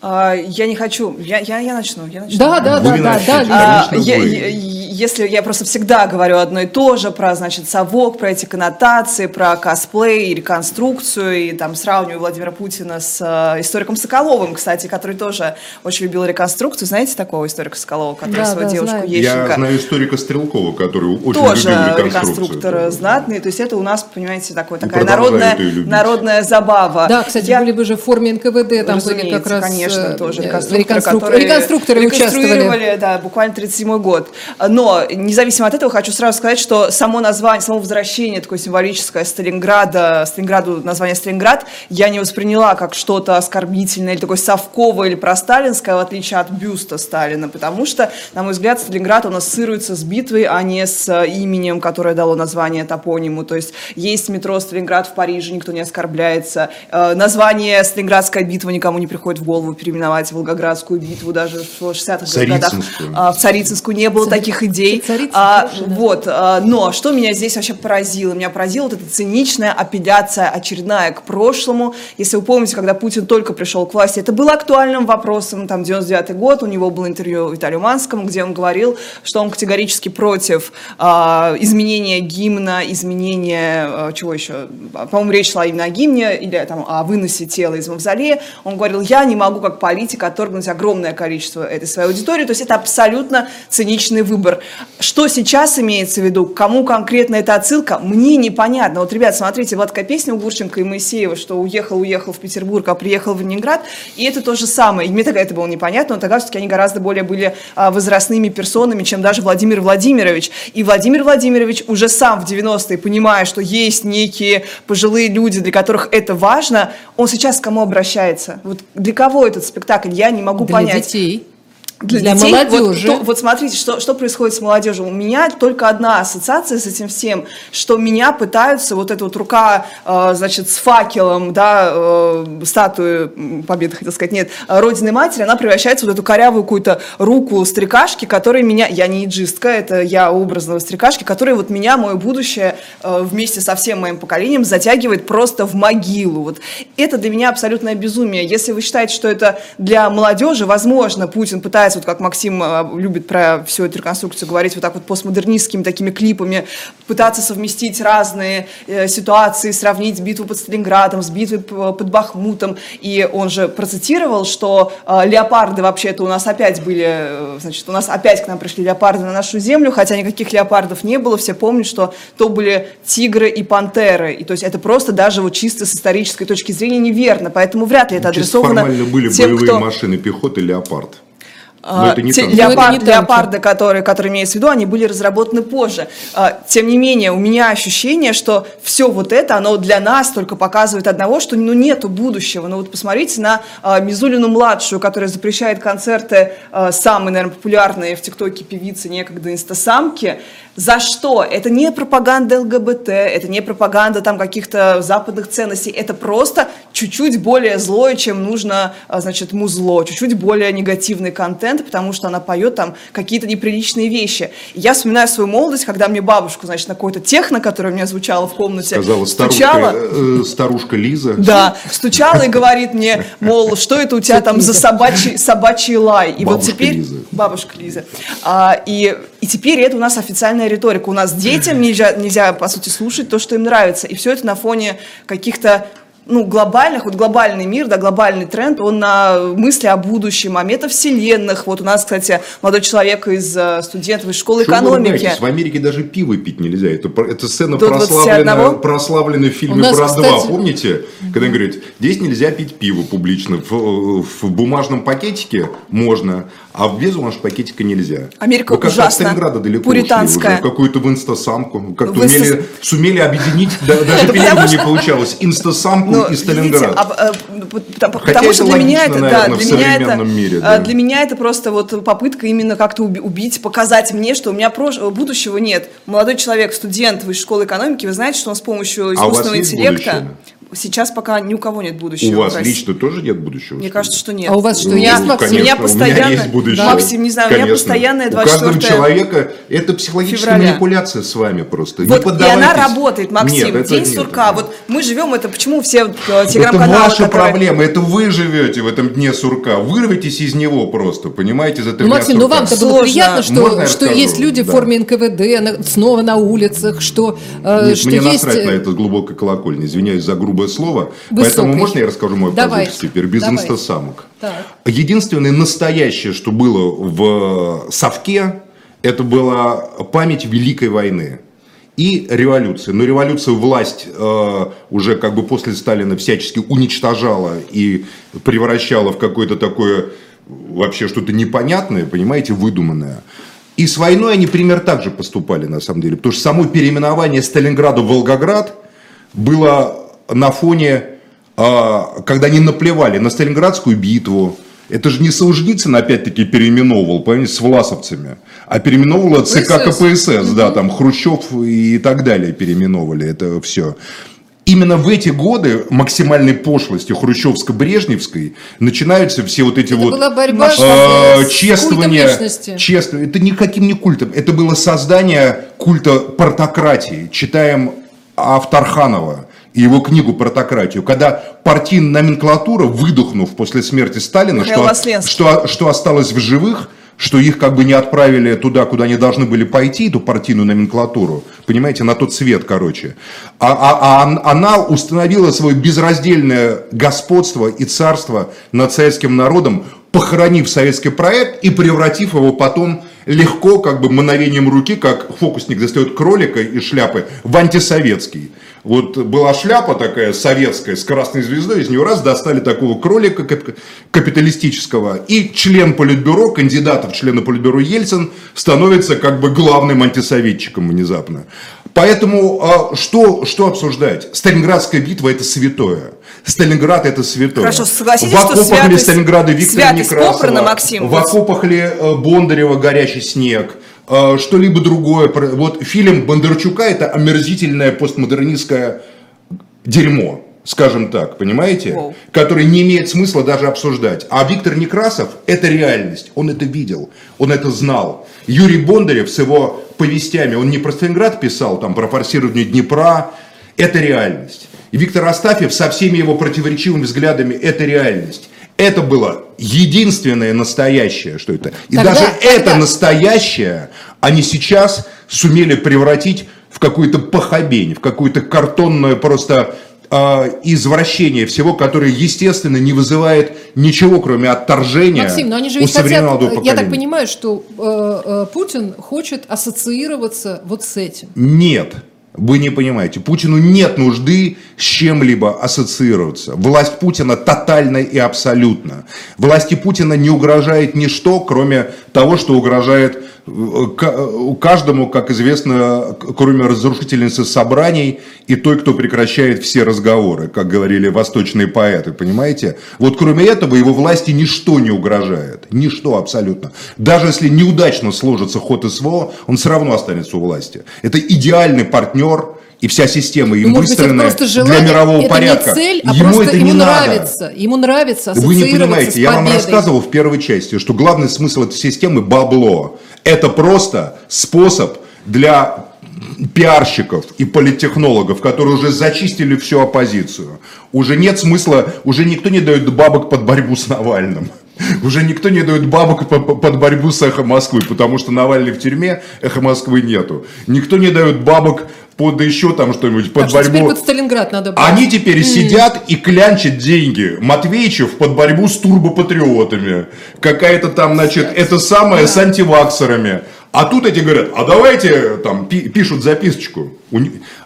А, я не хочу. Я, я, я начну. Я начну. Да, да, да, да, да. А, я, я, если я просто всегда говорю одно и то же про, значит, совок, про эти коннотации, про косплей и реконструкцию, и там сравниваю Владимира Путина с э, историком Соколовым, кстати, который тоже очень любил реконструкцию. Знаете такого историка Соколова, который да, свою да, девушку знаю. Ещенко? Я знаю историка Стрелкова, который очень тоже любил реконструктор знатный. То есть это у нас, понимаете, такой, такая народная, народная забава. Да, кстати, я... были бы же в форме НКВД, там были как раз конечно, э, тоже реконструкторы, реконструкторы, реконструкторы участвовали. да, буквально 37 год. Но но, независимо от этого, хочу сразу сказать, что само название, само возвращение такое символическое Сталинграда, Сталинграду, название Сталинград, я не восприняла как что-то оскорбительное или такое совковое или просталинское, в отличие от бюста Сталина, потому что, на мой взгляд, Сталинград, он ассоциируется с битвой, а не с э, именем, которое дало название топониму. То есть есть метро Сталинград в Париже, никто не оскорбляется. Э, название Сталинградская битва никому не приходит в голову переименовать Волгоградскую битву даже в 60-х годах. А, в Царицынскую не было таких идей идей. А, да. Вот, а, но что меня здесь вообще поразило? Меня поразила вот эта циничная апелляция очередная к прошлому. Если вы помните, когда Путин только пришел к власти, это было актуальным вопросом, там, 99 год, у него было интервью Виталию Манскому, где он говорил, что он категорически против а, изменения гимна, изменения, а, чего еще, по-моему, речь шла именно о гимне или там о выносе тела из мавзолея. Он говорил, я не могу как политик отторгнуть огромное количество этой своей аудитории, то есть это абсолютно циничный выбор. Что сейчас имеется в виду, кому конкретно эта отсылка, мне непонятно. Вот, ребят, смотрите, была такая песня у Гурченко и Моисеева, что уехал, уехал в Петербург, а приехал в Ленинград, и это то же самое. И мне тогда это было непонятно, но тогда все-таки они гораздо более были а, возрастными персонами, чем даже Владимир Владимирович. И Владимир Владимирович уже сам в 90-е, понимая, что есть некие пожилые люди, для которых это важно, он сейчас к кому обращается? Вот для кого этот спектакль? Я не могу Для понять. детей. Для, Для детей, молодежи. Вот, то- вот смотрите, что, что происходит с молодежью. У меня только одна ассоциация с этим всем, что меня пытаются, вот эта вот рука, э, значит, с факелом, да, э, статуи Победы, хотел сказать, нет, Родины Матери, она превращается в вот эту корявую какую-то руку старикашки, которая меня, я не иджистка, это я образного старикашки, который вот меня, мое будущее, э, вместе со всем моим поколением затягивает просто в могилу. Вот это для меня абсолютное безумие. Если вы считаете, что это для молодежи, возможно, Путин пытается, вот как Максим э, любит про всю эту реконструкцию говорить, вот так вот постмодернистскими такими клипами, пытаться совместить разные э, ситуации, сравнить битву под Сталинградом с битвой под Бахмутом. И он же процитировал, что э, леопарды вообще-то у нас опять были, э, значит, у нас опять к нам пришли леопарды на нашу землю, хотя никаких леопардов не было, все помнят, что то были тигры и пантеры. И то есть это просто даже вот чисто с исторической точки зрения неверно, поэтому вряд ли это Чисто адресовано формально были тем, боевые кто... машины пехоты «Леопард». А, Но это не те- танки. леопард- это не леопарды, которые, которые имеются в виду, они были разработаны позже. А, Тем не менее, у меня ощущение, что все вот это, оно для нас только показывает одного, что ну, нету будущего. Ну вот посмотрите на а, Мизулину-младшую, которая запрещает концерты самой, наверное, популярной в ТикТоке певицы некогда инстасамки. За что? Это не пропаганда ЛГБТ, это не пропаганда там каких-то западных ценностей, это просто чуть-чуть более злое, чем нужно, а, значит, музло, чуть-чуть более негативный контент, потому что она поет там какие-то неприличные вещи. И я вспоминаю свою молодость, когда мне бабушку, значит, на какой-то техно, которая у меня звучала в комнате, Сказала стучала, старушка, э, старушка Лиза. да, стучала и говорит мне, мол, что это у тебя там за собачий, собачий лай. И вот Бабушка теперь... Лиза. Бабушка Лиза. А, и, и теперь это у нас официальная риторика. У нас детям нельзя, нельзя, по сути, слушать то, что им нравится. И все это на фоне каких-то ну, глобальных, вот глобальный мир, да, глобальный тренд, он на мысли о будущем, о метавселенных. Вот у нас, кстати, молодой человек из э, студентов из школы Что экономики. В Америке даже пиво пить нельзя. Это, эта сцена прославлена, 21? прославлена в фильме нас, «Брат 2». кстати- Помните? Когда он говорит, здесь нельзя пить пиво публично. В, в бумажном пакетике можно, а в без бумажного пакетика нельзя. Америка Вы от ужасна. Сталинграда далеко Пуританская. ушли. Уже какую-то в инстасамку. Как-то В инста- умели, сумели объединить, да- даже Пелевину не получалось, инстасамку Но, и видите, Сталинград. а, э, потому, Хотя что для меня логично, это, наверное, да, для меня это, мире, э, да. для меня это просто вот попытка именно как-то уби- убить, показать мне, что у меня прош- будущего нет. Молодой человек, студент высшей школы экономики, вы знаете, что он с помощью А искусственного есть интеллекта будущее? Сейчас пока ни у кого нет будущего. У вас в лично тоже нет будущего? Мне что кажется, что нет. А у вас что, У меня- есть, Максим? У меня Конечно, постоянно... у меня есть будущее. Максим, не знаю, у меня Конечно. постоянная У каждого 24 человека это психологическая февраля. манипуляция с вами просто. Не Вот, и она работает, Максим. Нет, это День нет, сурка. это- Вот мы живем, это почему все э, Это телеграм-каналы, ваша которые- проблема, это вы живете в этом дне сурка. Вырвитесь из него просто, понимаете, из этого Ну, Максим, ну сурка. вам-то было Сложно. приятно, что, что есть люди в Да. форме НКВД на- снова на улицах, что, э, Нет, что мне есть... насрать на э, это с глубокой колокольни, извиняюсь за грубое слово. Высокой. Поэтому можно я расскажу мой Давайте, позыв теперь, без давайте. инстасамок. Так. Единственное настоящее, что было в Совке, это была память Великой войны и революции. Но революцию власть э, уже как бы после Сталина всячески уничтожала и превращала в какое-то такое вообще что-то непонятное, понимаете, выдуманное. И с войной они пример так же поступали, на самом деле. Потому что само переименование Сталинграда в Волгоград было на фоне, а, когда они наплевали на Сталинградскую битву. Это же не Солженицын опять-таки переименовывал, понимаете, с власовцами, а переименовывала ЦК КПСС. КПСС, да, там Хрущев и так далее переименовывали это все. Именно в эти годы максимальной пошлостью хрущевско-брежневской начинаются все вот эти Это вот была борьба э, личности. честно, это никаким не культом, это было создание культа партократии. Читаем Авторханова и его книгу «Партократию», когда партийная номенклатура, выдохнув после смерти Сталина, что, что, что осталось в живых, что их как бы не отправили туда, куда они должны были пойти, эту партийную номенклатуру, понимаете, на тот свет, короче. А, а- а он- она установила свое безраздельное господство и царство над советским народом, похоронив советский проект и превратив его потом легко, как бы мановением руки, как фокусник достает кролика из шляпы, в антисоветский. Вот была шляпа такая советская с красной звездой, из нее раз достали такого кролика капиталистического, и член политбюро, кандидат в члены политбюро Ельцин становится как бы главным антисоветчиком внезапно. Поэтому а, что, что обсуждать? Сталинградская битва это святое. Сталинград это святое. Хорошо, согласитесь, в окопах что ли Сталинграда Виктора Некрасова, Максим. в окопах ли э, Бондарева горячий снег, э, что-либо другое. Вот фильм Бондарчука это омерзительное постмодернистское дерьмо скажем так, понимаете, wow. который не имеет смысла даже обсуждать. А Виктор Некрасов – это реальность, он это видел, он это знал. Юрий Бондарев с его повестями, он не про Сталинград писал, там, про форсирование Днепра, это реальность. И Виктор Астафьев со всеми его противоречивыми взглядами, это реальность. Это было единственное настоящее, что это. И тогда, даже тогда... это настоящее они сейчас сумели превратить в какую-то похабень, в какую-то картонную просто э, извращение всего, которое, естественно, не вызывает ничего, кроме отторжения Максим, но они же ведь хотят, я так понимаю, что э, э, Путин хочет ассоциироваться вот с этим. Нет. Вы не понимаете, Путину нет нужды с чем-либо ассоциироваться. Власть Путина тотальна и абсолютно. Власти Путина не угрожает ничто, кроме того, что угрожает каждому, как известно, кроме разрушительницы собраний и той, кто прекращает все разговоры, как говорили восточные поэты, понимаете? Вот кроме этого его власти ничто не угрожает, ничто абсолютно. Даже если неудачно сложится ход СВО, он все равно останется у власти. Это идеальный партнер, и вся система им ну, выстроена быть, для мирового это порядка. Не цель, а ему это ему не нравится. Надо. Ему нравится Вы не понимаете, я вам рассказывал в первой части, что главный смысл этой системы – бабло. Это просто способ для пиарщиков и политтехнологов, которые уже зачистили всю оппозицию. Уже нет смысла, уже никто не дает бабок под борьбу с Навальным. Уже никто не дает бабок под борьбу с эхо Москвы, потому что Навальный в тюрьме, эхо Москвы нету. Никто не дает бабок под еще там что-нибудь, под так борьбу. Теперь под Сталинград надо брать. Они теперь mm. сидят и клянчат деньги. Матвеичев под борьбу с турбопатриотами. Какая-то там, значит, это самое да. с антиваксерами. А тут эти говорят, а давайте там пишут записочку.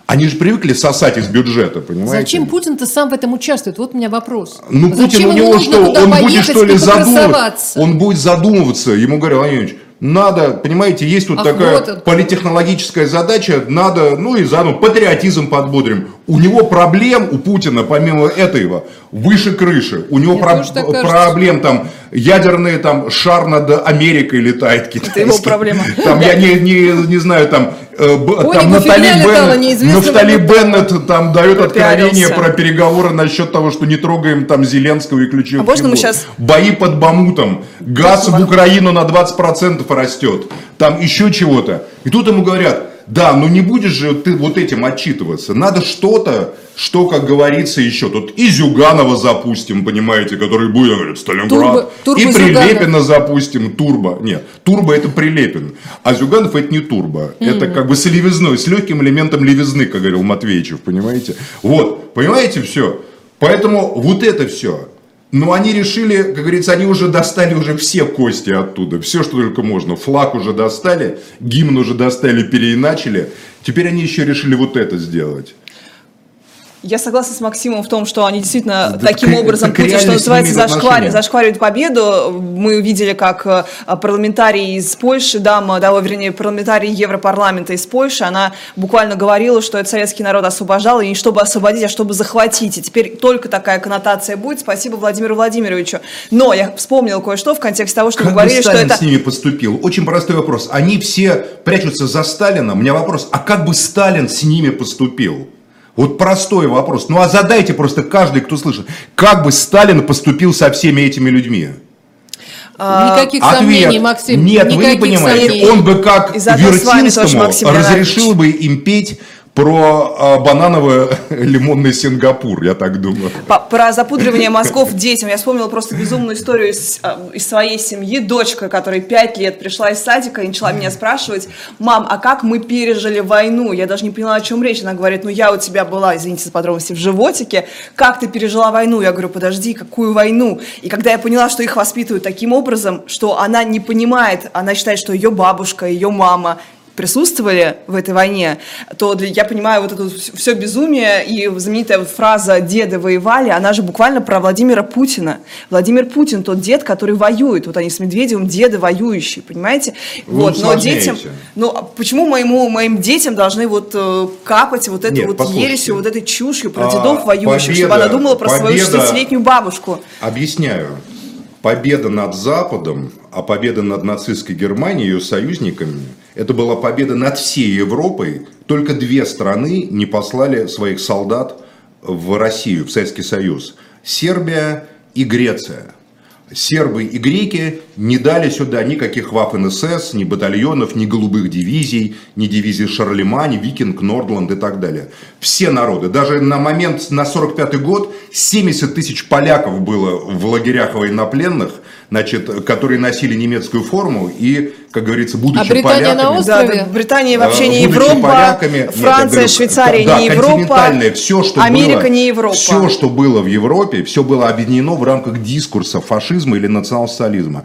Они же привыкли сосать из бюджета, понимаете? Зачем Путин-то сам в этом участвует? Вот у меня вопрос. Ну, Путин у него что, он будет что ли задумываться? Он будет задумываться. Ему говорят, Владимир надо, понимаете, есть вот Ах, такая вот политехнологическая задача, надо, ну и заодно патриотизм подбодрим. У него проблем, у Путина, помимо этого, выше крыши. У него про- проблем там, ядерный там шар над Америкой летает китайский. Это его проблема. Там, я не, не, не знаю, там, э, там Натали, Бен, Нафтали Беннет там дает откровение про переговоры насчет того, что не трогаем там Зеленского и ключевых а можно мы сейчас... Бои под Бамутом, газ в Украину на 20% растет, там еще чего-то. И тут ему говорят, да, но не будешь же ты вот этим отчитываться. Надо что-то, что, как говорится, еще. Тут и Зюганова запустим, понимаете, который будет, говорит, Сталинград. Турбо, турбо и Прилепина запустим, Турбо. Нет, Турбо это Прилепин. А Зюганов это не Турбо. Mm-hmm. Это как бы с левизной, с легким элементом левизны, как говорил Матвеичев, понимаете. Вот, понимаете, все. Поэтому вот это все. Но они решили, как говорится, они уже достали уже все кости оттуда, все, что только можно. Флаг уже достали, гимн уже достали, переиначили. Теперь они еще решили вот это сделать. Я согласна с Максимом в том, что они действительно да, таким к, образом, Путин, что называется, зашкваривают, зашкваривают победу. Мы видели, как э, парламентарий из Польши, дама, да, вернее, парламентарий Европарламента из Польши, она буквально говорила, что это советский народ освобождал, и не чтобы освободить, а чтобы захватить. И теперь только такая коннотация будет. Спасибо Владимиру Владимировичу. Но я вспомнил кое-что в контексте того, что как вы говорили, Сталин что это... с ними поступил? Очень простой вопрос. Они все прячутся за Сталина. У меня вопрос, а как бы Сталин с ними поступил? Вот простой вопрос. Ну а задайте просто каждый, кто слышит, как бы Сталин поступил со всеми этими людьми? А, никаких Ответ. сомнений, Максим. Нет, вы не понимаете. Сомнений. Он бы как Вертинскому разрешил бы им петь про а, бананово-лимонный Сингапур, я так думаю. Про запудривание мозгов детям. Я вспомнила просто безумную историю из, а, из своей семьи. Дочка, которой 5 лет пришла из садика и начала меня спрашивать, мам, а как мы пережили войну? Я даже не поняла, о чем речь. Она говорит, ну я у тебя была, извините за подробности, в животике. Как ты пережила войну? Я говорю, подожди, какую войну? И когда я поняла, что их воспитывают таким образом, что она не понимает, она считает, что ее бабушка, ее мама присутствовали в этой войне, то для- я понимаю вот это все безумие и знаменитая вот фраза «деды воевали», она же буквально про Владимира Путина. Владимир Путин тот дед, который воюет. Вот они с Медведевым деды воюющие, понимаете? Вы вот, но детям... Ну, почему моему, моим детям должны вот э, капать вот этой Нет, вот послушайте. ересью, вот этой чушью про А, дедов воюющих, чтобы победа- она думала про свою победа- 60-летнюю бабушку? Объясняю. Победа над Западом, а победа над нацистской Германией и ее союзниками, это была победа над всей Европой. Только две страны не послали своих солдат в Россию, в Советский Союз. Сербия и Греция. Сербы и греки не дали сюда никаких вафен СС, ни батальонов, ни голубых дивизий, ни дивизии Шарлемань, Викинг, Нордланд и так далее. Все народы. Даже на момент, на 45 год, 70 тысяч поляков было в лагерях военнопленных, значит, которые носили немецкую форму и, как говорится, будучи А Британия на поляками... острове? Да, да, Британия вообще Э, не Европа, поляками, нет, Франция, говорю, Швейцария да, не Европа, все, что Америка было, не Европа. Все, что было в Европе, все было объединено в рамках дискурса фашизма или национал-социализма.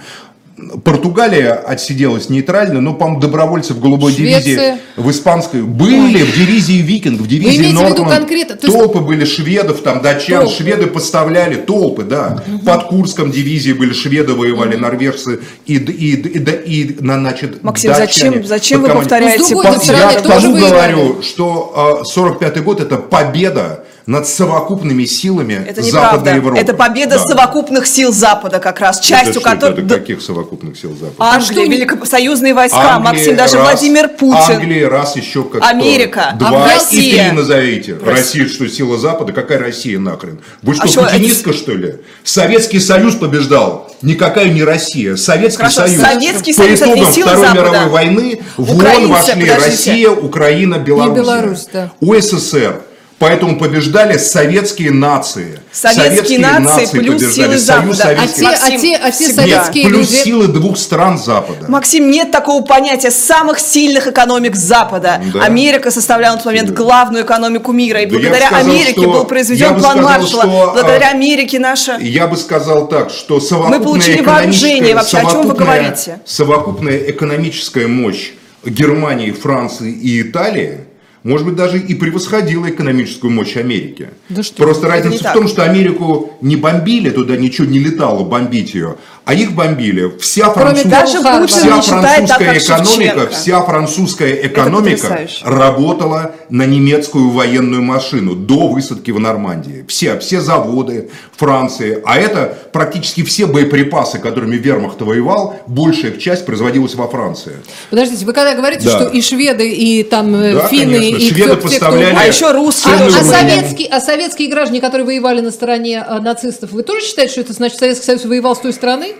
Португалия отсиделась нейтрально, но, по-моему, добровольцы в голубой Швеция. дивизии в испанской были, в дивизии Викинг, в дивизии конкретно- то есть- Толпы были шведов, там датчан, Толпы. шведы поставляли толпы, да. Под Курском дивизии были шведы, воевали норвежцы и, и, и, и, на, значит, Максим, датчане зачем, зачем под вы повторяете? Ну, с другой я к тому говорю, что 45-й год это победа над совокупными силами Это Западной неправда. Европы. Это победа Да. совокупных сил Запада как раз, Это частью что это? которой... Это каких совокупных сил Запада? А Англия, великосоюзные войска, Англия, Максим, даже раз, Владимир Путин. Англия, раз еще как Америка, Два а и Россия? три назовите. Россия. Россия, что сила Запада? Какая Россия нахрен? Вы что, А что, путинистка, что ли? Советский Союз побеждал. Никакая не Россия. Советский Хорошо, Союз. Советский По Союз это не итогам сила Второй Запада. мировой войны в ООН вошли подождите. Россия, Украина, Белоруссия. Беларусь, да. УССР. Поэтому побеждали советские нации. Советские нации плюс побеждали. силы Союз Запада. А те, а Максим, те, а те советские плюс люди... силы двух стран Запада. Максим, нет такого понятия самых сильных экономик Запада. Да. Америка составляла на тот момент главную экономику мира. И Да благодаря сказал, Америке что- был произведен план сказал, Маршалла. что, а, благодаря Америке наша... Я бы сказал так, что совокупная Мы получили вооружение. Вообще, о чем вы говорите? Совокупная экономическая мощь Германии, Франции и Италии может быть, даже и превосходила экономическую мощь Америки. Да что Просто разница в том, что Америку не бомбили, туда ничего не летало бомбить ее, а их бомбили. Вся французская, Даже вся французская экономика, вся французская экономика работала на немецкую военную машину до высадки в Нормандии. Все, все заводы Франции, а это практически все боеприпасы, которыми вермахт воевал, большая их часть производилась во Франции. Подождите, вы когда говорите, Да. что и шведы, и там э, Да, финны, конечно, и шведы кто, те, А еще русские А, а советские, а советские граждане, которые воевали на стороне э, нацистов, вы тоже считаете, что это значит Советский Союз воевал с той стороны?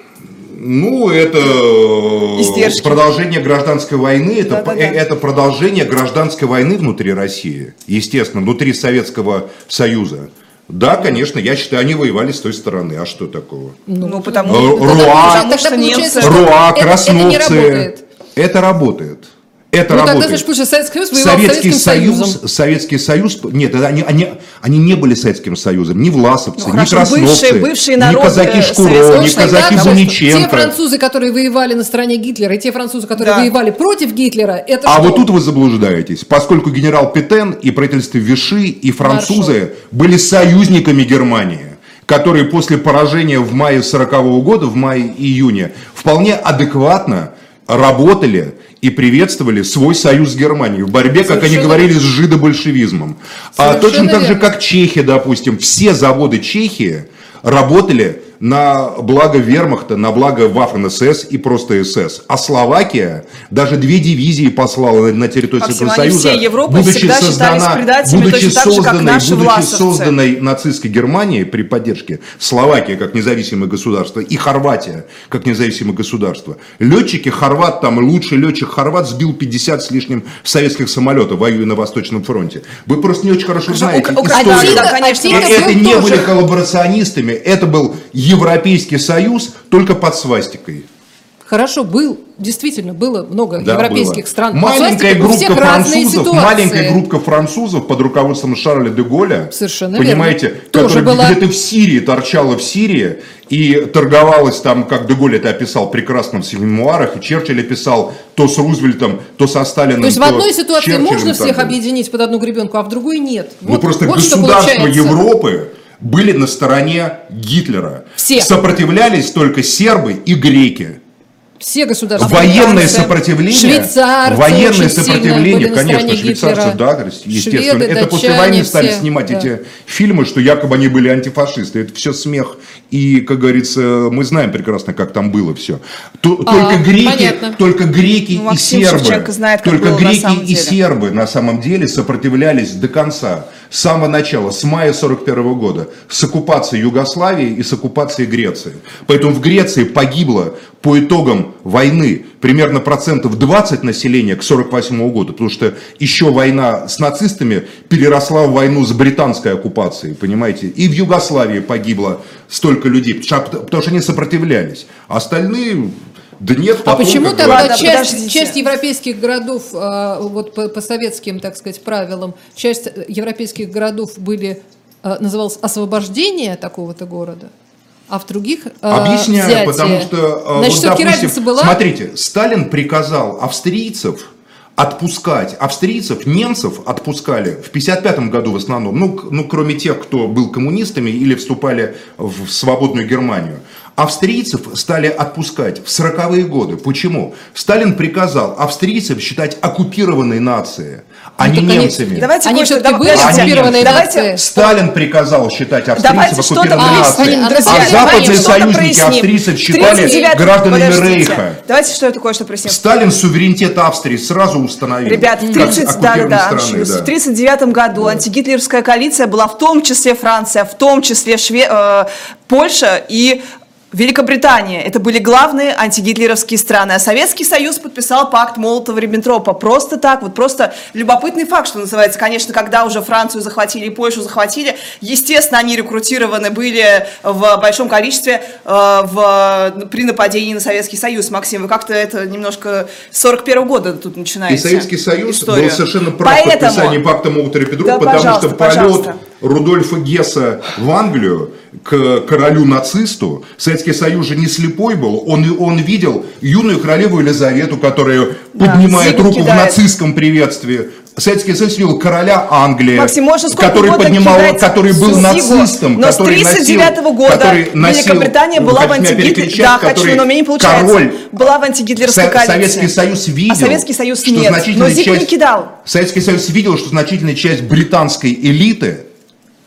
Ну, это э, Издержки. продолжение гражданской войны, это, Да-да-да. э, это продолжение гражданской войны внутри России, естественно, внутри Советского Союза. Да, конечно, я считаю, они воевали с той стороны. А что такого? Ну, потому, Э, потому Руа. что немцы... что- Руа, это- это не красновцы. работает. Это работает. Это Ну, тогда, работает. значит, получается, Советский Союз воевал с Советский Советским Союз, Союзом. Советский Союз, нет, это они, они, они не были Советским Союзом, ни власовцы, Ну, ни хорошо, красновцы, бывшие- бывшие ни казаки э, Шкуро, Советского ни казаки Тогда, что Те Буниченко. французы, которые воевали на стороне Гитлера, и те французы, которые Да. воевали против Гитлера, это А что? вот тут вы заблуждаетесь, поскольку генерал Петен и правительство Виши и французы были союзниками Германии которые после поражения в мае 40 года, в мае-июне, вполне адекватно работали и приветствовали свой союз с Германией в борьбе, как они Совершенно говорили, с жидобольшевизмом. А Совершенно точно так же, как Чехия, допустим, все заводы Чехии работали на благо вермахта, на благо Waffen СС и просто СС. А Словакия даже две дивизии послала на территорию Советского Союза, все Европы будучи создана, будучи же, созданной, наши будучи созданной нацистской Германией при поддержке Словакии как независимое государство и Хорватия как независимое государство. Летчики хорват, там лучший летчик хорват сбил 50 с лишним советских самолетов, воюя на Восточном фронте. Вы просто не очень хорошо знаете Ук- Украина, историю. да, конечно, И это не тоже. были коллаборационистами, это был Европейский Союз, только под свастикой. Хорошо, был, действительно, было много Да, европейских было. стран. Маленькая всех группа французов, маленькая группа французов под руководством Шарля де Голля, Совершенно понимаете, верно. Которая была- где-то в Сирии торчала в Сирии и торговалась там, как де Голль это описал прекрасно в своих мемуарах, и Черчилль описал то с Рузвельтом, то со Сталиным. То есть в то одной с ситуации Черчиллем можно всех объединить под одну гребенку, а в другой нет. Ну Вот- просто вот получается. Европы были на стороне Гитлера. Все. Сопротивлялись только сербы и греки. Все государства. Военное сопротивление, Швейцарцы военное сопротивление, конечно, швейцарцы, Гитлера. да, естественно. Шведы, это после датчане, войны стали все, снимать да. эти фильмы, что якобы они были антифашисты. Это все смех. И, как говорится, мы знаем прекрасно, как там было все. только греки, понятно. только греки Ну, и сербы, знает, только греки и сербы на самом деле сопротивлялись до конца, с самого начала, с мая 41 года, с оккупацией Югославии и с оккупацией Греции. Поэтому в Греции погибло по итогам войны примерно процентов 20 населения к 48 году, потому что еще война с нацистами переросла в войну с британской оккупацией, понимаете? И в Югославии погибло столько людей, потому что- они сопротивлялись. А остальные, да нет, А почему тогда Ладно, часть, подождите. часть европейских городов, а, вот по, по советским, так сказать, правилам, часть европейских городов были, а, называлось освобождение такого-то города, а в других а, Объясняю, взятие. потому что, э, Значит, вот, допустим, разница была? смотрите, Сталин приказал австрийцев отпускать австрийцев, немцев отпускали в 55 году в основном, ну, ну, кроме тех, кто был коммунистами или вступали в свободную Германию. Австрийцев стали отпускать в 40-е годы. Почему? Сталин приказал австрийцев считать оккупированной нацией, а Ну, не так они- немцами. Давайте Они все-таки да- были оккупированные Давайте- нации? Сталин приказал считать австрийцев оккупированной нацией. А Давайте западные союзники австрийцев считали 39 гражданами подождите. Рейха. Давайте что это кое-что проясним. Сталин суверенитет Австрии сразу установил. Ребят, в как 30, да, да, оккупированной да, страны, Аншлюс. да. в 39 году антигитлеровская коалиция была в том числе Франция, в том числе Шве- э, Польша и Великобритания. Это были главные антигитлеровские страны. А Советский Союз подписал пакт Молотова-Риббентропа. Просто так, вот просто любопытный факт, что называется. Конечно, когда уже Францию захватили и Польшу захватили, естественно, они рекрутированы были в большом количестве э, в, при нападении на Советский Союз. Максим, вы как-то это немножко с 41 года тут начинаете. И Советский Союз историю. был совершенно прав в Поэтому- подписании пакта Молотова-Риббентропа, Да, потому что полет. Рудольфа Гесса в Англию к королю-нацисту, Советский Союз же не слепой был, он, он видел юную королеву Елизавету, которая Да, поднимает зигу руку в кидает. нацистском приветствии. Советский Союз видел короля Англии, Максим, можно который поднимал, который был всю нацистом, зигу, но с который 39 носил, года который носил, Великобритания была в антигитлер... Да, хочу, но меня не получается. Король Была в антигитлеровской Со- коалиции. Советский Союз видел, А Советский Союз что нет, значительная но зигу не часть- кидал. Советский Союз видел, что значительная часть британской элиты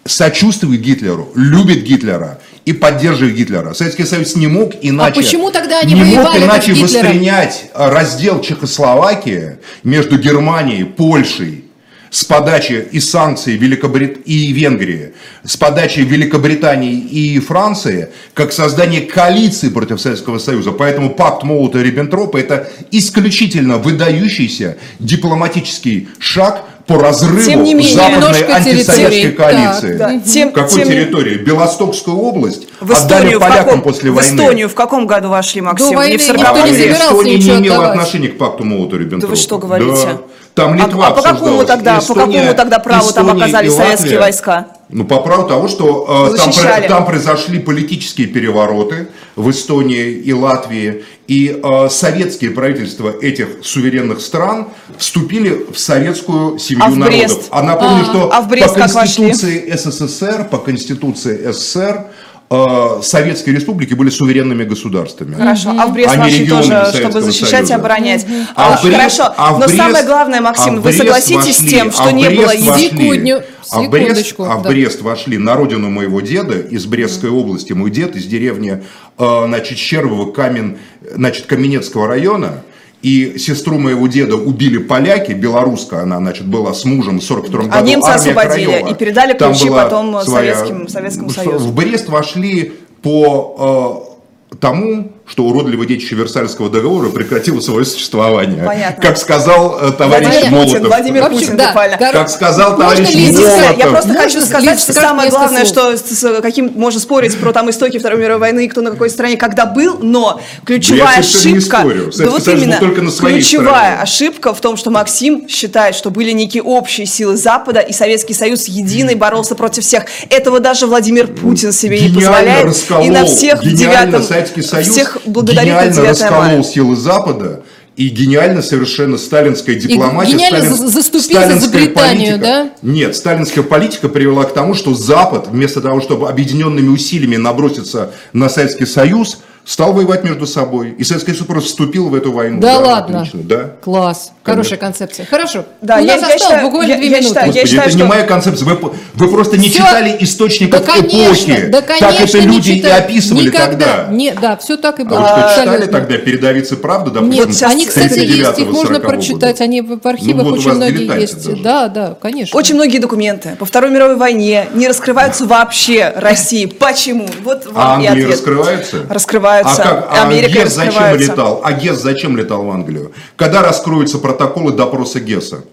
сочувствует Гитлеру, любит Гитлера и поддерживает Гитлера. Советский Союз не мог иначе, А почему тогда они не мог иначе воспринять э, раздел Чехословакии между Германией, Польшей с подачи и санкций Великобрит... и Венгрии, с подачи Великобритании и Франции, как создание коалиции против Советского Союза. Поэтому пакт Молота-Риббентропа это исключительно выдающийся дипломатический шаг по разрыву Тем не менее, западной антисоветской территории. коалиции. Так, да. Тем- Какой тем- территории? Белостокскую область В отдали Эстонию, в полякам каком, после в войны. Эстонию в каком году вошли, Максим? До войны не в никто 40 не А собирался Эстония не имела отдавать. отношения к пакту Молотова-Риббентропа. Да вы что говорите? Да. Там А- Литва а по какому тогда- по Эстония, какому тогда праву там Эстония оказались и советские войска? Ну, по праву того, что э, там, там произошли политические перевороты в Эстонии и Латвии, и э, советские правительства этих суверенных стран вступили в советскую семью А в народов. Брест? А напомню, что А в Брест по как вошли? Конституции СССР, по Конституции СССР, э, советские республики были суверенными государствами. Хорошо, а в Брест Они вошли регионами тоже, Советского чтобы защищать и Союза. оборонять. А А, Брест- хорошо, а но Брест- самое главное, а Максим, в вы согласитесь с вошли- тем, что а не было вошли- Секундню, а в Брест, а в да. Брест вошли на родину моего деда из Брестской области. Мой дед из деревни, э, значит, Щербово, Камен, значит, Каменецкого района. И сестру моего деда убили поляки, белоруска она, значит, была с мужем в 42 году. А немцы освободили Краева. и передали Там ключи потом своя- Советским- Советскому Союзу. В Брест вошли по э, тому, что уродливое детище Версальского договора прекратило свое существование. Понятно. Как сказал э, товарищ Владимир Молотов. Путин, Владимир Путин, да, буквально. Как сказал Можно товарищ ли Молотов. Я просто Можно хочу сказать, что самое главное, слов? что с каким можно спорить про там истоки Второй мировой войны и кто на какой стороне когда был, но ключевая не ошибка, да вот именно только на своей ключевая стороне. ошибка в том, что Максим считает, что были некие общие силы Запада и Советский Союз единый боролся против всех. Этого даже Владимир Путин себе не Гениально позволяет. расколол, и на всех в девятом Советский Союз всех благодарит гениально 9 расколол мая. силы Запада и гениально совершенно сталинская дипломатия. гениально Сталин- за- заступил за сталинская Британию, политика- да? Нет, сталинская политика привела к тому, что Запад, вместо того, чтобы объединенными усилиями наброситься на Советский Союз, стал воевать между собой. И Советский Союз просто вступил в эту войну. Да ладно. отлично, да. Класс. Хорошая концепция. Хорошо. Да, У я- нас я осталось считаю- буквально я- две я минуты. считаю- Господи, считаю, это не что- моя концепция. Вы, вы просто не Всё. читали источников Да, конечно, эпохи. да, как конечно, это не люди и читали. описывали Никогда. тогда. Не, да, все так и А было. вы что, читали Абсолютно. тогда «Передовицы правды», допустим, Нет, они, кстати, есть, 39-го, их можно 40-го прочитать, года? они в архивах Ну, вот у очень многие есть. даже. Да, да, конечно. Очень многие документы по Второй мировой войне не раскрываются вообще России. Почему? Вот А вам и Англия ответ. раскрывается? Раскрываются. А, как, а Америка Гесс зачем раскрывается. летал? А Гесс зачем летал в Англию? Когда раскроются протоколы допроса Гесса?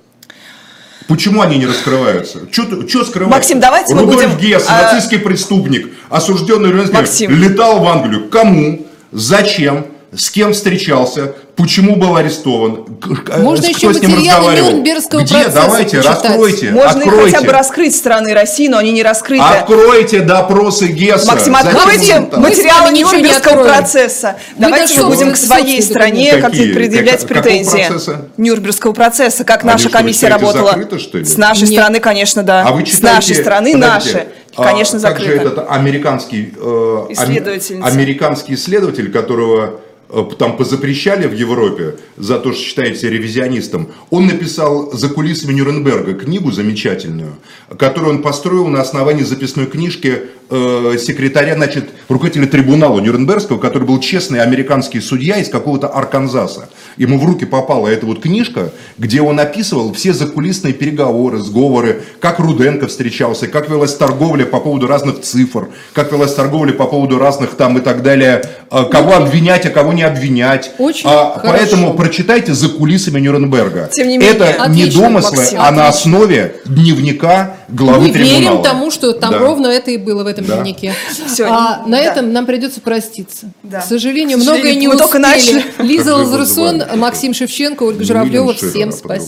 Почему они не раскрываются? Что скрывать? Максим, давайте мы Рудольф будем, Гесс, а, нацистский преступник, осужденный Максим. летал в Англию. Кому? Зачем? С кем встречался? Почему был арестован? К- Можно с- еще кто с ним материалы разговаривал? Нюрнбергского Где? процесса Давайте, почитать. раскройте. Можно их откройте. хотя бы раскрыть страны России, но они не раскрыты. Откройте допросы Гесса. Максим, откройте материалы с не Нюрнбергского откроем. процесса. Давайте мы будем к своей стране как-то предъявлять Как- претензии. процесса? Нюрнбергского процесса, как наша что, комиссия работала. закрыты, что ли? С нашей Нет. стороны, конечно, да. А вы С читаете, нашей стороны подождите, наши. а Конечно, как же закрыто. этот американский, э, Исследовательница. американский исследователь, которого э, там позапрещали в Европе за то, что считает себя ревизионистом, он написал «За кулисами Нюрнберга» книгу замечательную, которую он построил на основании записной книжки э, секретаря, значит, руководителя трибунала Нюрнбергского, который был честный американский судья из какого-то Арканзаса. Ему в руки попала эта вот книжка, где он описывал все закулисные переговоры, сговоры, как Руденко встречался, как велась торговля по поводу разных цифр, как велась торговля по поводу разных там и так далее, э, кого обвинять, а кого не обвинять. Очень А, хорошо. Поэтому прочитайте за кулисами Нюрнберга. Тем не менее, Это не отлично, домыслы, Максим, а на отлично. основе дневника главы Мы трибунала. верим тому, что там Да. ровно это и было в этом Да. дневнике. Всё, а на да. этом нам придется проститься. Да. К сожалению, К многое не мы только успели. начали. Лиза Лазарсон? Максим Шевченко, Ольга Журавлева. Всем спасибо.